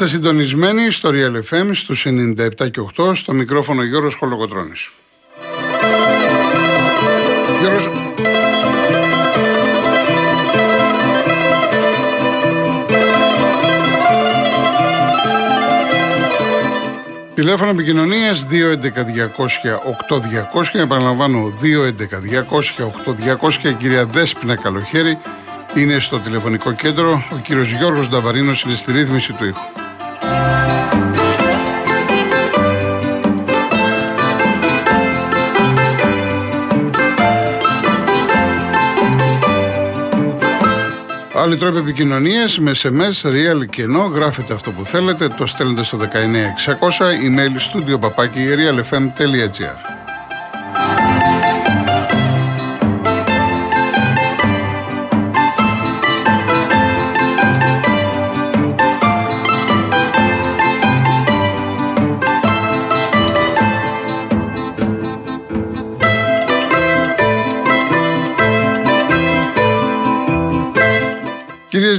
Είστε συντονισμένοι στο Real FM στους 97 και 8 στο μικρόφωνο Γιώργος Χολογοτρώνης. Γιώργος... Τηλέφωνο επικοινωνίας 211-200-8200. Επαναλαμβάνω 211-200-8200. Κυρία Δέσπινα Καλοχέρη είναι στο τηλεφωνικό κέντρο. Ο κύριος Γιώργος Νταβαρίνος είναι στη ρύθμιση του ήχου. Άλλοι τρόποι επικοινωνίας με SMS, real και ενώ γράφετε αυτό που θέλετε, το στέλνετε στο 19600, email studio παπάκι realfm.gr.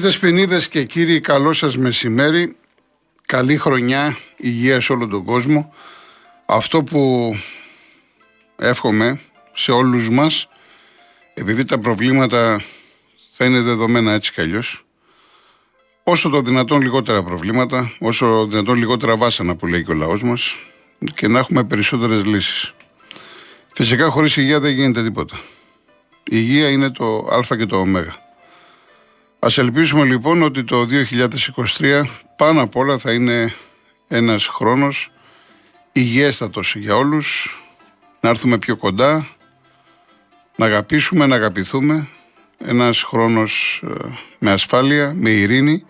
Δεσποινίδες και κύριοι, καλό σας μεσημέρι. Καλή χρονιά, υγεία σε όλο τον κόσμο. Αυτό που εύχομαι σε όλους μας, επειδή τα προβλήματα θα είναι δεδομένα έτσι κι αλλιώς, όσο το δυνατόν λιγότερα προβλήματα, όσο δυνατόν λιγότερα βάσανα που λέει και ο λαός μας και να έχουμε περισσότερες λύσεις. Φυσικά χωρίς υγεία δεν γίνεται τίποτα. Η υγεία είναι το α και το ω. Ας ελπίσουμε λοιπόν ότι το 2023 πάνω απ' όλα θα είναι ένας χρόνος υγιέστατος για όλους, να έρθουμε πιο κοντά, να αγαπήσουμε, να αγαπηθούμε, ένας χρόνος ε, με ασφάλεια, με ειρήνη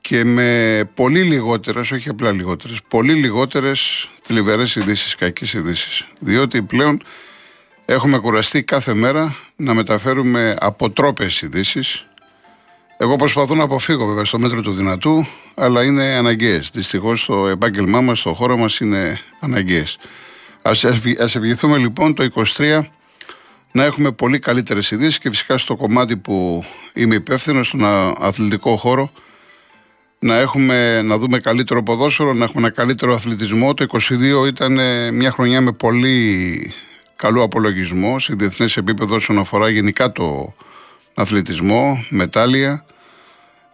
και με πολύ λιγότερες, όχι απλά λιγότερες, πολύ λιγότερες θλιβερές ειδήσεις, κακές ειδήσεις. Διότι πλέον έχουμε κουραστεί κάθε μέρα να μεταφέρουμε αποτρόπες ειδήσεις εγώ προσπαθώ να αποφύγω βέβαια στο μέτρο του δυνατού, αλλά είναι αναγκαίες. Δυστυχώς το επάγγελμά μας, το χώρο μας είναι αναγκαίες. Α ευχηθούμε λοιπόν το 23 να έχουμε πολύ καλύτερες ειδήσεις και φυσικά στο κομμάτι που είμαι υπεύθυνος, στον αθλητικό χώρο, να, έχουμε, να δούμε καλύτερο ποδόσφαιρο, να έχουμε ένα καλύτερο αθλητισμό. Το 22 ήταν μια χρονιά με πολύ καλό απολογισμό σε διεθνές επίπεδο όσον αφορά γενικά το αθλητισμό, μετάλλια.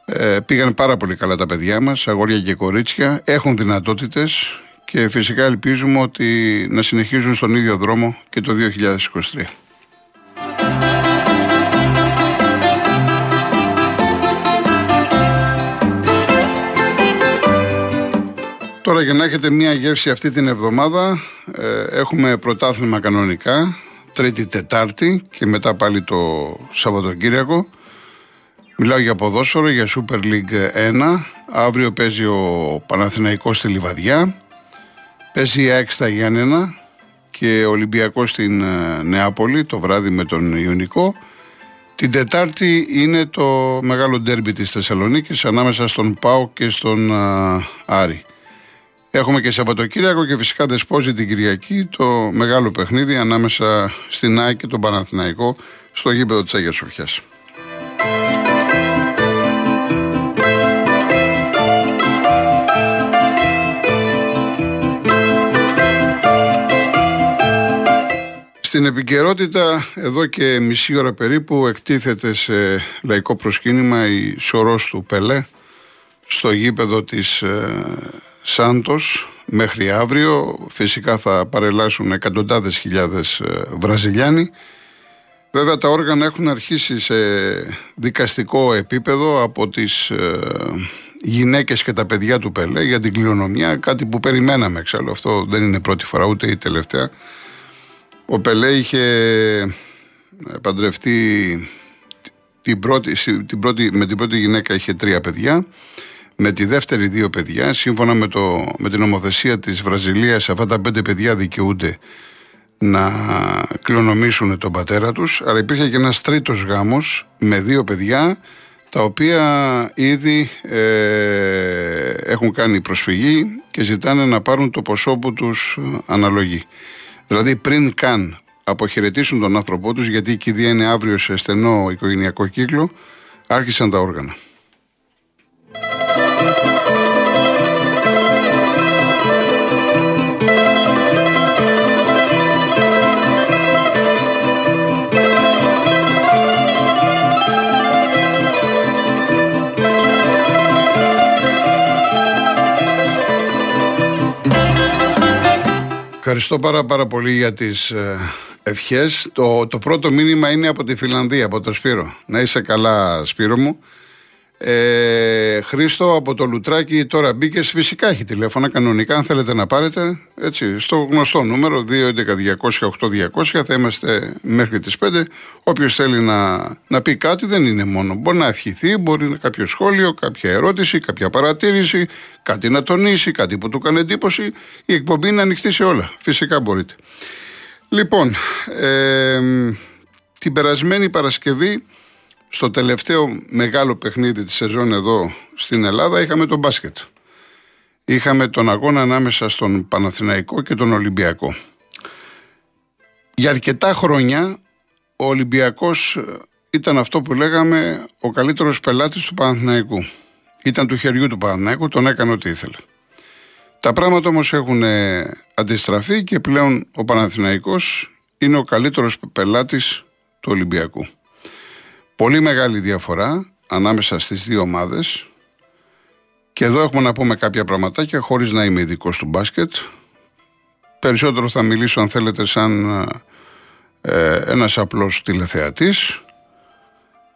Ε, πήγαν πάρα πολύ καλά τα παιδιά μας, αγόρια και κορίτσια, έχουν δυνατότητες και φυσικά ελπίζουμε ότι να συνεχίζουν στον ίδιο δρόμο και το 2023. Τώρα για να έχετε μια γεύση αυτή την εβδομάδα ε, έχουμε πρωτάθλημα κανονικά, Τρίτη Τετάρτη και μετά πάλι το Σαββατοκύριακο. Μιλάω για ποδόσφαιρο, για Super League 1. Αύριο παίζει ο Παναθηναϊκός στη Λιβαδιά. Παίζει η ΑΕΚ στα Γιάννενα και ο Ολυμπιακός στην ε, Νεάπολη το βράδυ με τον Ιωνικό. Την Τετάρτη είναι το μεγάλο ντέρμπι της Θεσσαλονίκης ανάμεσα στον ΠΑΟ και στον ε, Άρη. Έχουμε και Σαββατοκύριακο και φυσικά δεσπόζει την Κυριακή το μεγάλο παιχνίδι ανάμεσα στην ΑΕΚ και τον Παναθηναϊκό στο γήπεδο της Αγίας Σοφιάς. Στην επικαιρότητα εδώ και μισή ώρα περίπου εκτίθεται σε λαϊκό προσκύνημα η σωρός του Πελέ στο γήπεδο της ε, Σάντος μέχρι αύριο. Φυσικά θα παρελάσουν εκατοντάδες χιλιάδες ε, Βραζιλιάνοι. Βέβαια τα όργανα έχουν αρχίσει σε δικαστικό επίπεδο από τις ε, γυναίκες και τα παιδιά του Πελέ για την κληρονομιά, κάτι που περιμέναμε εξάλλου. Αυτό δεν είναι πρώτη φορά ούτε η τελευταία. Ο Πελέ είχε παντρευτεί την πρώτη, την πρώτη, με την πρώτη γυναίκα είχε τρία παιδιά. Με τη δεύτερη δύο παιδιά, σύμφωνα με, το, με την νομοθεσία της Βραζιλίας, αυτά τα πέντε παιδιά δικαιούνται να κληρονομήσουν τον πατέρα τους. Αλλά υπήρχε και ένας τρίτος γάμος με δύο παιδιά, τα οποία ήδη ε, έχουν κάνει προσφυγή και ζητάνε να πάρουν το ποσό που τους αναλογεί. Δηλαδή πριν καν αποχαιρετήσουν τον άνθρωπό τους, γιατί η κηδεία είναι αύριο σε στενό οικογενειακό κύκλο, άρχισαν τα όργανα. Ευχαριστώ πάρα, πάρα πολύ για τις ε, ευχές. Το, το πρώτο μήνυμα είναι από τη Φιλανδία, από το Σπύρο. Να είσαι καλά Σπύρο μου. Ε, Χρήστο από το Λουτράκι τώρα μπήκες. Φυσικά έχει τηλέφωνα κανονικά. Αν θέλετε να πάρετε έτσι, στο γνωστό νούμερο 211-200-8200 θα είμαστε μέχρι τις 5. Όποιος θέλει να, να πει κάτι δεν είναι μόνο. Μπορεί να ευχηθεί, μπορεί να κάποιο σχόλιο, κάποια ερώτηση, κάποια παρατήρηση, κάτι να τονίσει, κάτι που του κάνει εντύπωση. Η εκπομπή είναι ανοιχτή σε όλα. Φυσικά μπορείτε. Λοιπόν, ε, την περασμένη Παρασκευή στο τελευταίο μεγάλο παιχνίδι της σεζόν εδώ στην Ελλάδα είχαμε τον μπάσκετ. Είχαμε τον αγώνα ανάμεσα στον Παναθηναϊκό και τον Ολυμπιακό. Για αρκετά χρόνια ο Ολυμπιακός ήταν αυτό που λέγαμε ο καλύτερος πελάτης του Παναθηναϊκού. Ήταν του χεριού του Παναθηναϊκού, τον έκανε ό,τι ήθελε. Τα πράγματα όμως έχουν αντιστραφεί και πλέον ο Παναθηναϊκός είναι ο καλύτερος πελάτης του Ολυμπιακού. Πολύ μεγάλη διαφορά ανάμεσα στις δύο ομάδες και εδώ έχουμε να πούμε κάποια πραγματάκια χωρίς να είμαι ειδικός του μπάσκετ. Περισσότερο θα μιλήσω αν θέλετε σαν ε, ένας απλός τηλεθεατής.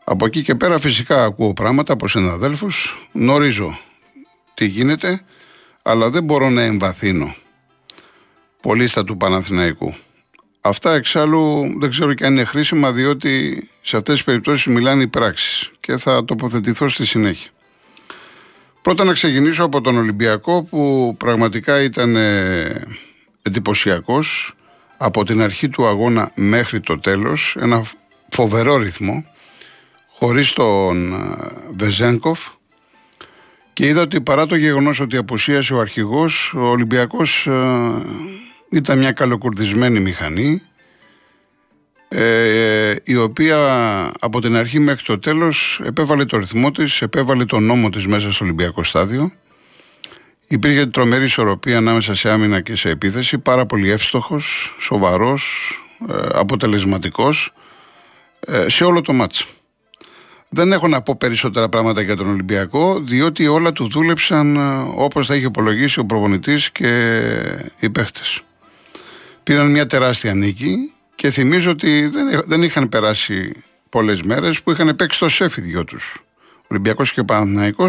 Από εκεί και πέρα φυσικά ακούω πράγματα από συναδέλφους, γνωρίζω τι γίνεται, αλλά δεν μπορώ να εμβαθύνω πολύ στα του Παναθηναϊκού. Αυτά εξάλλου δεν ξέρω και αν είναι χρήσιμα διότι σε αυτές τις περιπτώσεις μιλάνε οι πράξεις και θα τοποθετηθώ στη συνέχεια. Πρώτα να ξεκινήσω από τον Ολυμπιακό που πραγματικά ήταν ε, εντυπωσιακός από την αρχή του αγώνα μέχρι το τέλος, ένα φοβερό ρυθμό, χωρίς τον ε, Βεζένκοφ και είδα ότι παρά το γεγονός ότι αποσίασε ο αρχηγός, ο Ολυμπιακός ε, ήταν μια καλοκουρδισμένη μηχανή ε, η οποία από την αρχή μέχρι το τέλος επέβαλε το ρυθμό της, επέβαλε τον νόμο της μέσα στο Ολυμπιακό στάδιο. Υπήρχε τρομερή ισορροπία ανάμεσα σε άμυνα και σε επίθεση, πάρα πολύ εύστοχος, σοβαρός, ε, αποτελεσματικός ε, σε όλο το μάτς. Δεν έχω να πω περισσότερα πράγματα για τον Ολυμπιακό, διότι όλα του δούλεψαν ε, όπως θα είχε υπολογίσει ο προπονητής και οι παίχτες πήραν μια τεράστια νίκη και θυμίζω ότι δεν, δεν είχαν περάσει πολλές μέρες που είχαν παίξει το σεφ οι δυο τους. Ολυμπιακός και Παναθυναϊκό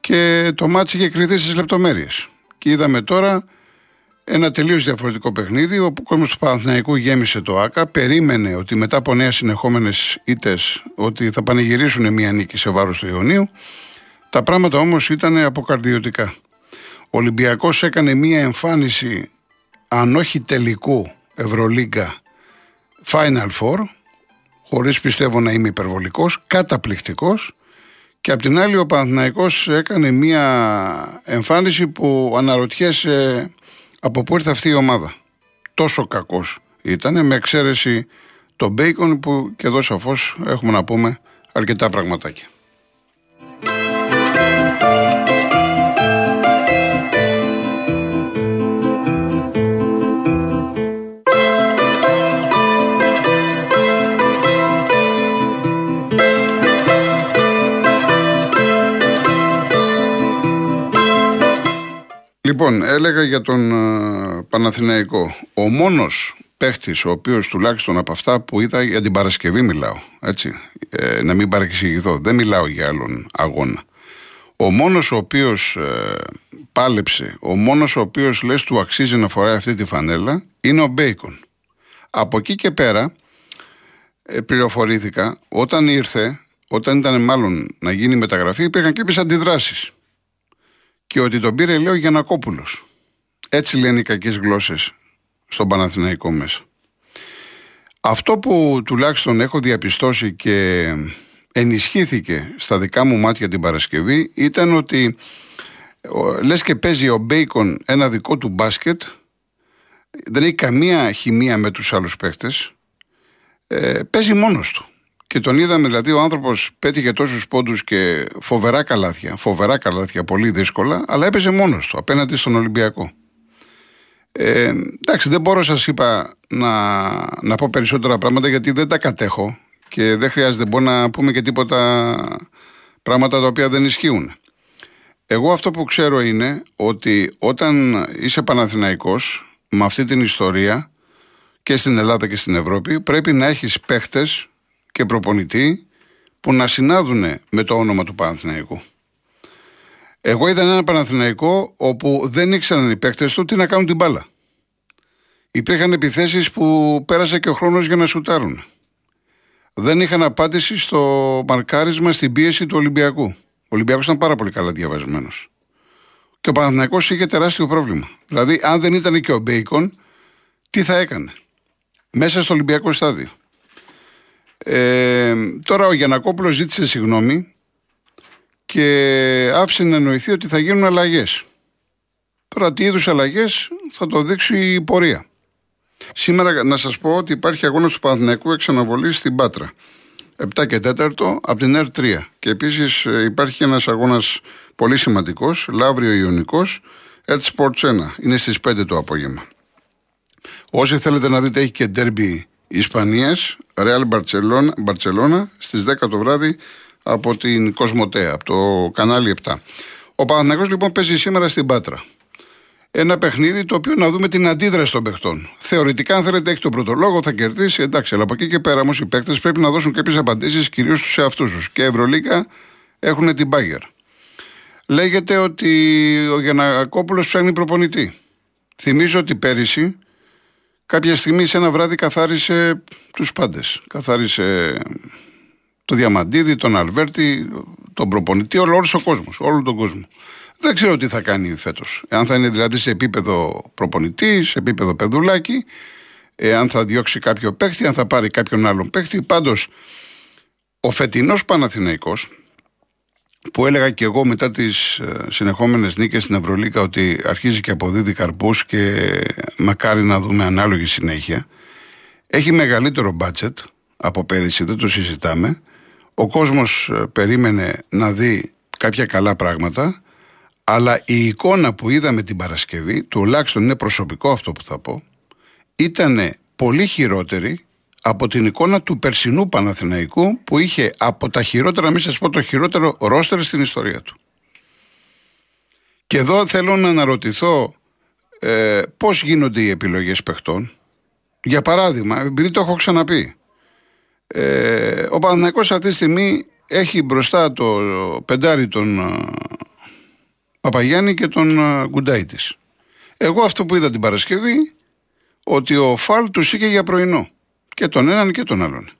και το μάτι είχε κρυθεί στις λεπτομέρειες. Και είδαμε τώρα ένα τελείως διαφορετικό παιχνίδι όπου ο κόσμος του Παναθηναϊκού γέμισε το ΑΚΑ. Περίμενε ότι μετά από νέες συνεχόμενες ήττες ότι θα πανηγυρίσουν μια νίκη σε βάρος του Ιωνίου. Τα πράγματα όμως ήταν αποκαρδιωτικά. Ο Ολυμπιακός έκανε μια εμφάνιση αν όχι τελικού Ευρωλίγκα Final Four, χωρίς πιστεύω να είμαι υπερβολικός, καταπληκτικός και απ' την άλλη ο Παναθηναϊκός έκανε μια εμφάνιση που αναρωτιέσαι από πού ήρθε αυτή η ομάδα. Τόσο κακός ήταν με εξαίρεση το Μπέικον που και εδώ σαφώς έχουμε να πούμε αρκετά πραγματάκια. Λοιπόν, έλεγα για τον uh, Παναθηναϊκό. Ο μόνος παίχτης, ο οποίος τουλάχιστον από αυτά που είδα για την Παρασκευή μιλάω. Έτσι, ε, να μην παρεξηγηθώ. Δεν μιλάω για άλλον αγώνα. Ο μόνος ο οποίος ε, πάλεψε, ο μόνος ο οποίος λες του αξίζει να φοράει αυτή τη φανέλα είναι ο Μπέικον. Από εκεί και πέρα ε, πληροφορήθηκα όταν ήρθε, όταν ήταν μάλλον να γίνει μεταγραφή, υπήρχαν κάποιες αντιδράσεις και ότι τον πήρε, λέω, Γιανακόπουλος. Έτσι λένε οι κακές γλώσσες στον Παναθηναϊκό μέσα. Αυτό που τουλάχιστον έχω διαπιστώσει και ενισχύθηκε στα δικά μου μάτια την Παρασκευή ήταν ότι λες και παίζει ο Μπέικον ένα δικό του μπάσκετ δεν έχει καμία χημεία με τους άλλους παίχτες ε, παίζει μόνος του και τον είδαμε, δηλαδή, ο άνθρωπος πέτυχε τόσους πόντους και φοβερά καλάθια. Φοβερά καλάθια, πολύ δύσκολα, αλλά έπαιζε μόνος του απέναντι στον Ολυμπιακό. Ε, εντάξει, δεν μπορώ, σας είπα, να, να πω περισσότερα πράγματα γιατί δεν τα κατέχω και δεν χρειάζεται. Μπορεί να πούμε και τίποτα πράγματα τα οποία δεν ισχύουν. Εγώ αυτό που ξέρω είναι ότι όταν είσαι Παναθηναϊκός με αυτή την ιστορία και στην Ελλάδα και στην Ευρώπη πρέπει να έχεις παίχτες και προπονητή που να συνάδουν με το όνομα του Παναθηναϊκού. Εγώ είδα ένα Παναθηναϊκό όπου δεν ήξεραν οι παίχτες του τι να κάνουν την μπάλα. Υπήρχαν επιθέσεις που πέρασε και ο χρόνος για να σουτάρουν. Δεν είχαν απάντηση στο μαρκάρισμα στην πίεση του Ολυμπιακού. Ο Ολυμπιακός ήταν πάρα πολύ καλά διαβασμένος. Και ο Παναθηναϊκός είχε τεράστιο πρόβλημα. Δηλαδή, αν δεν ήταν και ο Μπέικον, τι θα έκανε; Μέσα στο Ολυμπιακό στάδιο. Ε, τώρα ο Γιανακόπουλος ζήτησε συγγνώμη και άφησε να εννοηθεί ότι θα γίνουν αλλαγές. Τώρα τι είδους αλλαγές θα το δείξει η πορεία. Σήμερα να σας πω ότι υπάρχει αγώνας του Παναθηναϊκού εξαναβολή στην Πάτρα. 7 και 4 από την ΕΡ 3. Και επίσης ε, υπάρχει ένας αγώνας πολύ σημαντικός, Λαύριο Ιωνικός, ΕΡΤ Sports 1. Είναι στις 5 το απόγευμα. Όσοι θέλετε να δείτε έχει και ντέρμπι Ισπανίας, Real Barcelona στις 10 το βράδυ από την Κοσμοτέα, από το κανάλι 7. Ο Παναθηναϊκός λοιπόν παίζει σήμερα στην Πάτρα ένα παιχνίδι το οποίο να δούμε την αντίδραση των παιχτών. Θεωρητικά, αν θέλετε, έχει τον πρώτο λόγο, θα κερδίσει, εντάξει, αλλά από εκεί και πέρα όμως οι παίκτες πρέπει να δώσουν κάποιες απαντήσεις κυρίως στους εαυτούς τους. Και Ευρωλίκα έχουν την Μπάγκερ. Λέγεται ότι ο Γιανακόπουλο ψάχνει προπονητή. Θυμίζω ότι πέρυσι, κάποια στιγμή σε ένα βράδυ καθάρισε τους πάντες. Καθάρισε το Διαμαντίδη, τον Αλβέρτη, τον προπονητή, όλο, ο κόσμος, όλο τον κόσμο. Δεν ξέρω τι θα κάνει φέτος. Αν θα είναι δηλαδή σε επίπεδο προπονητή, σε επίπεδο παιδουλάκι, αν θα διώξει κάποιο παίχτη, αν θα πάρει κάποιον άλλον παίχτη. Πάντως, ο φετινός Παναθηναϊκός που έλεγα και εγώ μετά τις ε, συνεχόμενες νίκες στην Ευρωλίκα ότι αρχίζει και αποδίδει καρπούς και μακάρι να δούμε ανάλογη συνέχεια. Έχει μεγαλύτερο μπάτσετ από πέρυσι, δεν το συζητάμε. Ο κόσμος ε, περίμενε να δει κάποια καλά πράγματα. Αλλά η εικόνα που είδαμε την Παρασκευή, τουλάχιστον είναι προσωπικό αυτό που θα πω, ήταν πολύ χειρότερη από την εικόνα του περσινού Παναθηναϊκού που είχε από τα χειρότερα, μην σας πω το χειρότερο ρόστερ στην ιστορία του. Και εδώ θέλω να αναρωτηθώ ε, πώς γίνονται οι επιλογές παιχτών. Για παράδειγμα, επειδή το έχω ξαναπεί, ε, ο Παναθηναϊκός αυτή τη στιγμή έχει μπροστά το πεντάρι των Παπαγιάννη και τον Γκουντάι Εγώ αυτό που είδα την Παρασκευή, ότι ο Φαλ τους είχε για πρωινό. Και τον έναν και τον άλλον.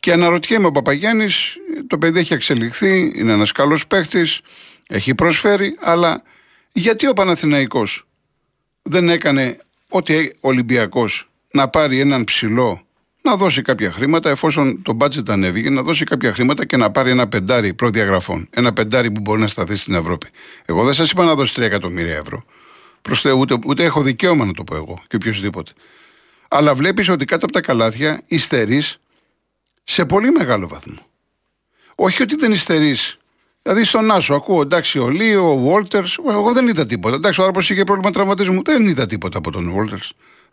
Και αναρωτιέμαι ο Παπαγιάννης, το παιδί έχει εξελιχθεί, είναι ένας καλός παίχτης, έχει προσφέρει, αλλά γιατί ο Παναθηναϊκός δεν έκανε ό,τι Ολυμπιακός να πάρει έναν ψηλό να δώσει κάποια χρήματα, εφόσον το budget ανέβηκε, να δώσει κάποια χρήματα και να πάρει ένα πεντάρι προδιαγραφών. Ένα πεντάρι που μπορεί να σταθεί στην Ευρώπη. Εγώ δεν σας είπα να δώσει 3 εκατομμύρια ευρώ. Προς Θεού, ούτε, ούτε έχω δικαίωμα να το πω εγώ και οποιοδήποτε. Αλλά βλέπεις ότι κάτω από τα καλάθια υστερείς σε πολύ μεγάλο βαθμό. Όχι ότι δεν υστερείς. Δηλαδή στον Άσο ακούω εντάξει ο Λίο, ο Βόλτερ. Εγώ δεν είδα τίποτα. Εντάξει, ο άνθρωπος είχε πρόβλημα τραυματισμού. Δεν είδα τίποτα από τον Βόλτερ.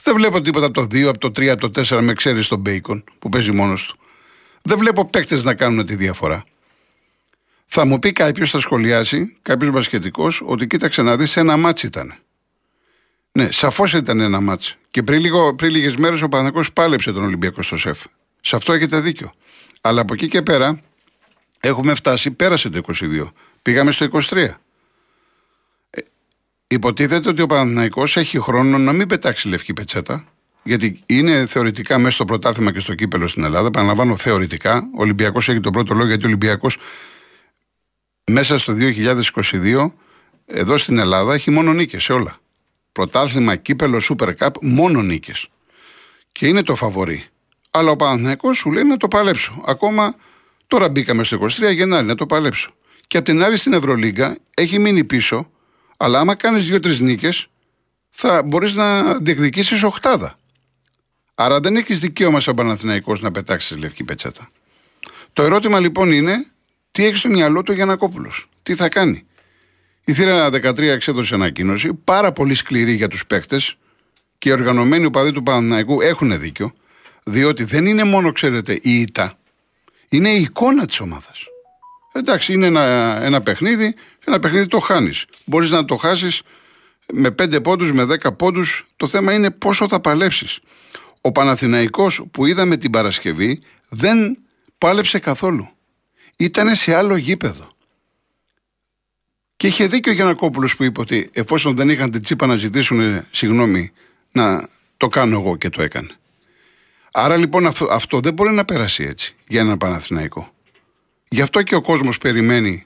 Δεν βλέπω τίποτα από το 2, από το 3, από το 4 με ξέρεις τον Μπέικον που παίζει μόνος του. Δεν βλέπω παίκτες να κάνουν τη διαφορά. Θα μου πει κάποιος, θα σχολιάσει, κάποιος μπασκετικός, ότι κοίταξε να δεις ένα ματς ήταν. Ναι, σαφώς ήταν ένα ματς. Και πριν, λίγο, πριν λίγες μέρες ο Παναγό πάλεψε τον Ολυμπιακό στο ΣΕΦ. Σε αυτό έχετε δίκιο. Αλλά από εκεί και πέρα έχουμε φτάσει, πέρασε το 22. Πήγαμε στο 23. Υποτίθεται ότι ο Παναθηναϊκός έχει χρόνο να μην πετάξει λευκή πετσέτα, γιατί είναι θεωρητικά μέσα στο πρωτάθλημα και στο κύπελο στην Ελλάδα. Παραλαμβάνω θεωρητικά. Ο Ολυμπιακός έχει τον πρώτο λόγο, γιατί ο Ολυμπιακός μέσα στο 2022 εδώ στην Ελλάδα έχει μόνο νίκες σε όλα. Πρωτάθλημα, κύπελο, Super Cup, μόνο νίκες. Και είναι το φαβορή. Αλλά ο Παναθηναϊκός σου λέει να το παλέψω. Ακόμα τώρα μπήκαμε στο 23 Γενάρη να το παλέψω. Και απ' την άλλη στην Ευρωλίγκα έχει μείνει πίσω αλλά άμα κάνεις δύο-τρεις νίκες, θα μπορείς να διεκδικήσεις οχτάδα. Άρα δεν έχεις δικαίωμα σαν Παναθηναϊκός να πετάξεις λευκή πετσέτα. Το ερώτημα λοιπόν είναι, τι έχει στο μυαλό του ο Γιανακόπουλο, τι θα κάνει; Η θύρα 13 εξέδωσε ανακοίνωση, πάρα πολύ σκληρή για τους παίκτε και οι οργανωμένοι οπαδοί του Παναθηναϊκού έχουν δίκιο, διότι δεν είναι μόνο, ξέρετε, η ήττα, είναι η εικόνα της ομάδας. Εντάξει, είναι ένα, ένα παιχνίδι, ένα παιχνίδι το χάνεις. Μπορείς να το χάσεις με 5 πόντους, με 10 πόντους. Το θέμα είναι πόσο θα παλέψεις. Ο Παναθηναϊκός που είδαμε την Παρασκευή δεν πάλεψε καθόλου. Ήταν σε άλλο γήπεδο. Και είχε δίκιο ο Γιανακόπουλος που είπε ότι εφόσον δεν είχαν την τσίπα να ζητήσουν συγγνώμη, να το κάνω εγώ και το έκανε. Άρα λοιπόν αυτό, αυτό δεν μπορεί να περάσει έτσι για έναν Παναθηναϊκό. Γι' αυτό και ο κόσμος περιμένει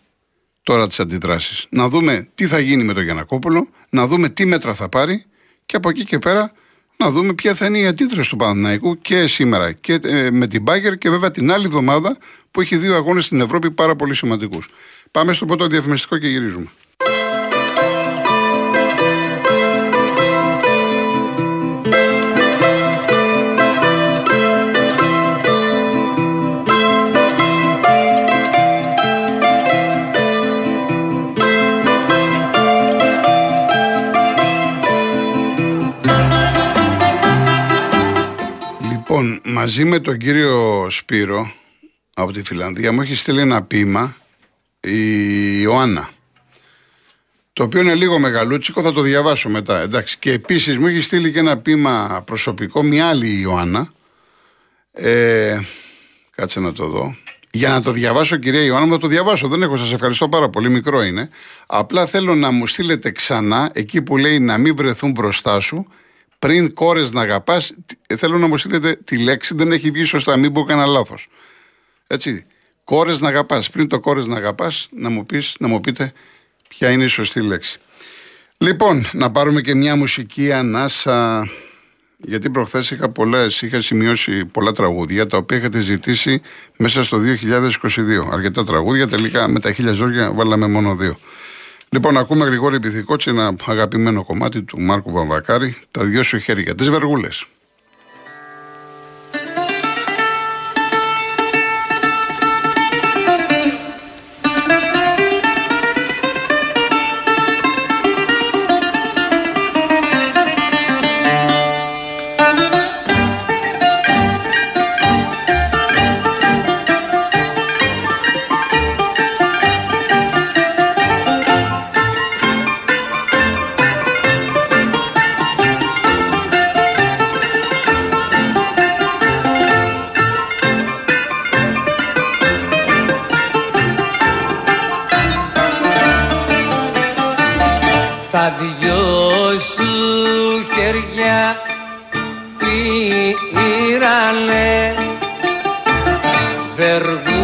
τώρα τις αντιδράσεις. Να δούμε τι θα γίνει με τον Γιανακόπουλο, να δούμε τι μέτρα θα πάρει και από εκεί και πέρα να δούμε ποια θα είναι η αντίδραση του Παναθηναϊκού και σήμερα και ε, με την Μπάγκερ και βέβαια την άλλη εβδομάδα που έχει δύο αγώνες στην Ευρώπη πάρα πολύ σημαντικούς. Πάμε στο πρώτο διαφημιστικό και γυρίζουμε. Μαζί με τον κύριο Σπύρο από τη Φιλανδία μου έχει στείλει ένα ποίημα η Ιωάννα. Το οποίο είναι λίγο μεγαλούτσικο, θα το διαβάσω μετά. Εντάξει. Και επίσης μου έχει στείλει και ένα ποίημα προσωπικό μια άλλη Ιωάννα. Ε, κάτσε να το δω. Για να το διαβάσω, κυρία Ιωάννα, θα το διαβάσω. Δεν έχω, σας ευχαριστώ πάρα πολύ. Μικρό είναι. Απλά θέλω να μου στείλετε ξανά εκεί που λέει να μην βρεθούν μπροστά σου πριν κόρες να αγαπάς, θέλω να μου στείλετε τη λέξη, δεν έχει βγει σωστά, μην πω κανένα λάθος. Έτσι. Κόρες να αγαπάς. Πριν το κόρες να αγαπάς, να, μου πεις, να μου πείτε ποια είναι η σωστή λέξη. Λοιπόν, να πάρουμε και μια μουσική ανάσα. Γιατί προχθές είχα, πολλές, είχα σημειώσει πολλά τραγούδια τα οποία είχατε ζητήσει μέσα στο 2022. Αρκετά τραγούδια, τελικά με τα χίλια ζόρια βάλαμε μόνο δύο. Λοιπόν, ακούμε Γρηγόρη Πυθικότση, ένα αγαπημένο κομμάτι του Μάρκου Βαμβακάρη, τα δυο σου χέρια, verde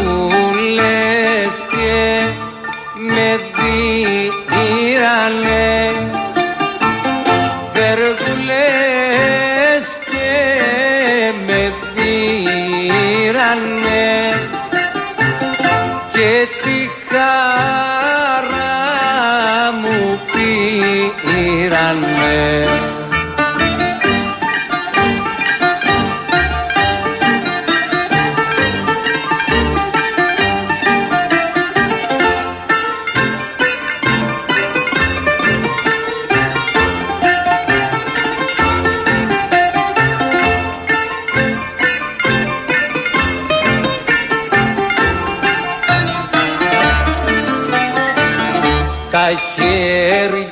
τις βεργούλες.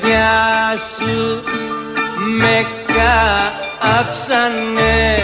σκάψε τη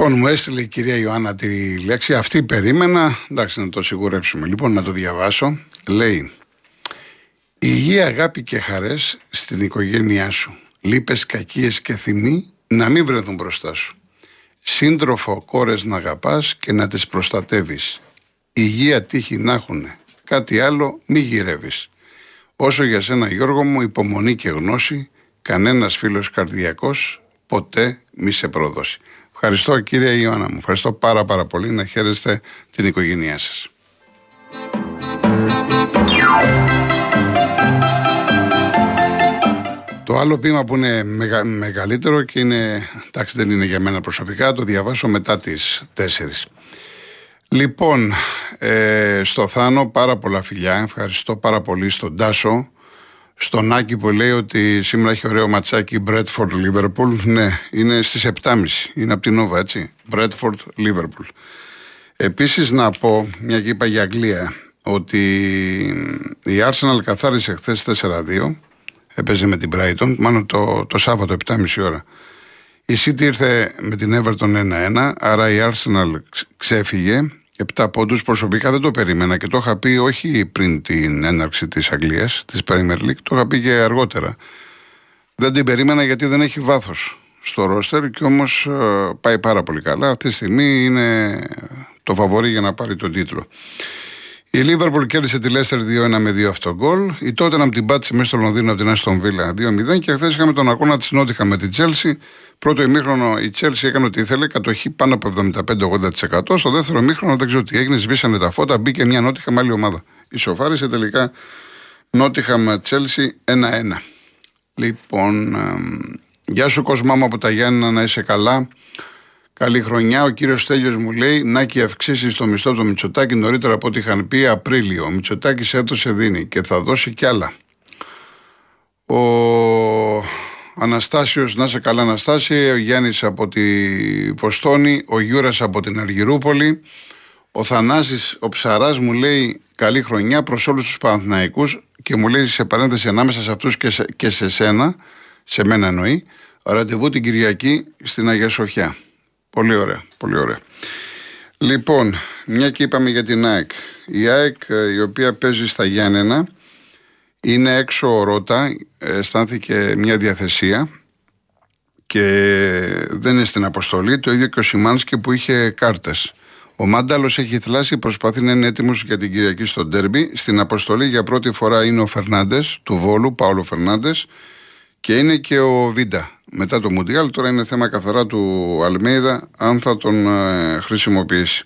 Λοιπόν, μου έστειλε η κυρία Ιωάννα τη λέξη. Αυτή περίμενα. Εντάξει, να το σιγουρέψουμε. Λοιπόν, να το διαβάσω. Λέει: Υγεία, αγάπη και χαρές στην οικογένειά σου. Λύπες, κακίες και θυμοί να μην βρεθούν μπροστά σου. Σύντροφο, κόρες να αγαπάς και να τις προστατεύεις. Υγεία, τύχη να έχουν. Κάτι άλλο μη γυρεύεις. Όσο για σένα, Γιώργο μου, υπομονή και γνώση, κανένας φίλος καρδιακός ποτέ μη σε προδώσει. Ευχαριστώ κύριε Ιωάννα μου. Ευχαριστώ πάρα πάρα πολύ να χαίρεστε την οικογένειά σας. Το άλλο ποίημα που είναι μεγαλύτερο και είναι, εντάξει δεν είναι για μένα προσωπικά, το διαβάσω μετά τις 4. Λοιπόν, ε, στο Θάνο πάρα πολλά φιλιά, ευχαριστώ πάρα πολύ στον Τάσο, στον Άκη που λέει ότι σήμερα έχει ωραίο ματσάκι Bradford Liverpool. Ναι, είναι στις 7.30. Είναι από την Νόβα, έτσι. Bradford Liverpool. Επίσης να πω, μια και είπα για Αγγλία, ότι η Arsenal καθάρισε χθες 4-2. Έπαιζε με την Brighton, μάλλον το, το Σάββατο 7.30 ώρα. Η City ήρθε με την Everton 1-1, άρα η Arsenal ξέφυγε 7 πόντους προσωπικά δεν το περίμενα και το είχα πει όχι πριν την έναρξη της Αγγλίας, της Premier League, το είχα πει και αργότερα. Δεν την περίμενα γιατί δεν έχει βάθος στο ρόστερ και όμως ε, πάει πάρα πολύ καλά. Αυτή τη στιγμή είναι το φαβορή για να πάρει τον τίτλο. Η Λίβερπουλ κέρδισε τη Λέστερ 2-1 με 2 αυτογκολ. Η τότε να την πάτησε μέσα στο Λονδίνο από την Άστον Βίλα 2-0 και χθες είχαμε τον αγώνα της Νότιχα με την Τσέλσι Πρώτο ημίχρονο η Chelsea έκανε ό,τι ήθελε, κατοχή πάνω από 75-80%. Στο δεύτερο ημίχρονο δεν ξέρω τι έγινε, σβήσανε τα φώτα, μπήκε μια νότιχα με άλλη ομάδα. Ισοφάρισε τελικά Νότιγχαμ με Chelsea 1-1. Λοιπόν, ε, γεια σου Κοσμά μου από τα Γιάννα να είσαι καλά. Καλή χρονιά. Ο κύριος Στέλιος μου λέει να έχει αυξήσεις το μισθό του Μητσοτάκη νωρίτερα από ό,τι είχαν πει Απρίλιο. Ο Μητσοτάκης έδωσε δίνει και θα δώσει κι άλλα. Ο Αναστάσιος, να 'σαι καλά, Αναστάσιο. Ο Γιάννης από τη Βοστόνη. Ο Γιούρας από την Αργυρούπολη. Ο Θανάσης, ο Ψαράς μου λέει καλή χρονιά προς όλους τους Παναθηναϊκούς και μου λέει σε παρένθεση ανάμεσα σε αυτούς και, σε, και σε σένα, σε μένα εννοεί, ραντεβού την Κυριακή στην Αγία Σοφιά. Πολύ ωραία, πολύ ωραία. Λοιπόν, μια και είπαμε για την ΑΕΚ. Η ΑΕΚ ε, η οποία παίζει στα Γιάννενα είναι έξω ο Ρότα, αισθάνθηκε μια διαθεσία και δεν είναι στην αποστολή. Το ίδιο και ο Σιμάνσκι που είχε κάρτες. Ο Μάνταλος έχει θλάσει, προσπαθεί να είναι έτοιμος για την Κυριακή στο Ντέρμπι. Στην αποστολή για πρώτη φορά είναι ο Φερνάντες του Βόλου, Παόλο Φερνάντες, και είναι και ο Βίντα μετά το Μουντιάλ. Τώρα είναι θέμα καθαρά του Αλμέιδα αν θα τον ε, χρησιμοποιήσει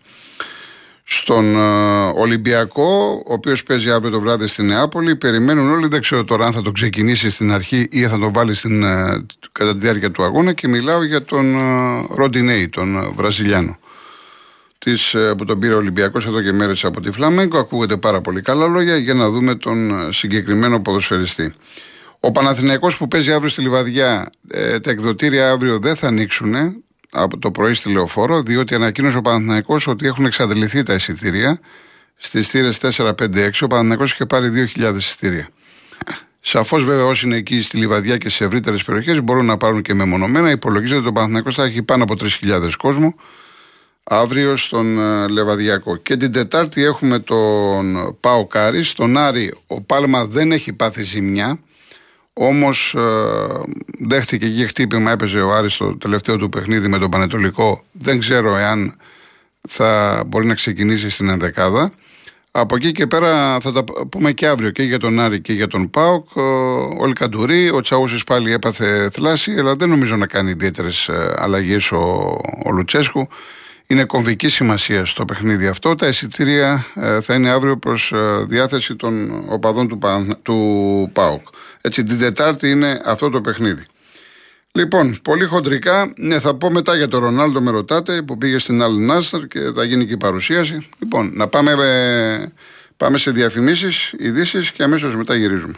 στον uh, Ολυμπιακό, ο οποίος παίζει αύριο το βράδυ στην Νεάπολη. Περιμένουν όλοι, δεν ξέρω τώρα αν θα τον ξεκινήσει στην αρχή ή θα τον βάλει στην, uh, κατά τη διάρκεια του αγώνα. Και μιλάω για τον uh, Ροντινέη, τον Βραζιλιάνο. Της, που τον πήρε ο Ολυμπιακός εδώ και μέρες από τη Φλάμεγκο. Ακούγεται πάρα πολύ καλά λόγια για να δούμε τον συγκεκριμένο ποδοσφαιριστή. Ο Παναθηναϊκός που παίζει αύριο στη Λιβαδιά, ε, τα εκδοτήρια αύριο δεν θα ανοίξουν από το πρωί στη λεωφόρο, διότι ανακοίνωσε ο Παναθηναϊκός ότι έχουν εξαντληθεί τα εισιτήρια στις θύρες 4-5-6. Ο Παναθηναϊκός είχε πάρει 2.000 εισιτήρια. Σαφώς, βέβαια, όσοι είναι εκεί στη Λιβαδιά και σε ευρύτερες περιοχές μπορούν να πάρουν και μεμονωμένα. Υπολογίζεται ότι ο Παναθηναϊκός θα έχει πάνω από 3.000 κόσμο αύριο στον ε, Λεβαδιακό. Και την Τετάρτη έχουμε τον ΠΑΟΚ-Άρη. Στον Άρη ο Πάλμα δεν έχει πάθει ζημιά. Όμως ε, δέχτηκε και χτύπημα, έπαιζε ο Άρης το τελευταίο του παιχνίδι με τον Πανετολικό. Δεν ξέρω εάν θα μπορεί να ξεκινήσει στην ενδεκάδα. Από εκεί και πέρα θα τα πούμε και αύριο και για τον Άρη και για τον Πάοκ. Ο Λικαντουρί, ο Τσαούσης πάλι έπαθε θλάση, αλλά δεν νομίζω να κάνει ιδιαίτερες αλλαγές ο, ο Λουτσέσκου. Είναι κομβική σημασία στο παιχνίδι αυτό. Τα εισιτήρια ε, θα είναι αύριο προς ε, διάθεση των οπαδών του, του ΠΑΟΚ. Έτσι, την Τετάρτη είναι αυτό το παιχνίδι. Λοιπόν, πολύ χοντρικά, ναι, θα πω μετά για τον Ρονάλντο, με ρωτάτε, που πήγε στην Αλ Νάστρ και θα γίνει και η παρουσίαση. Λοιπόν, να πάμε, ε, πάμε σε διαφημίσεις, ειδήσεις και αμέσως μετά γυρίζουμε.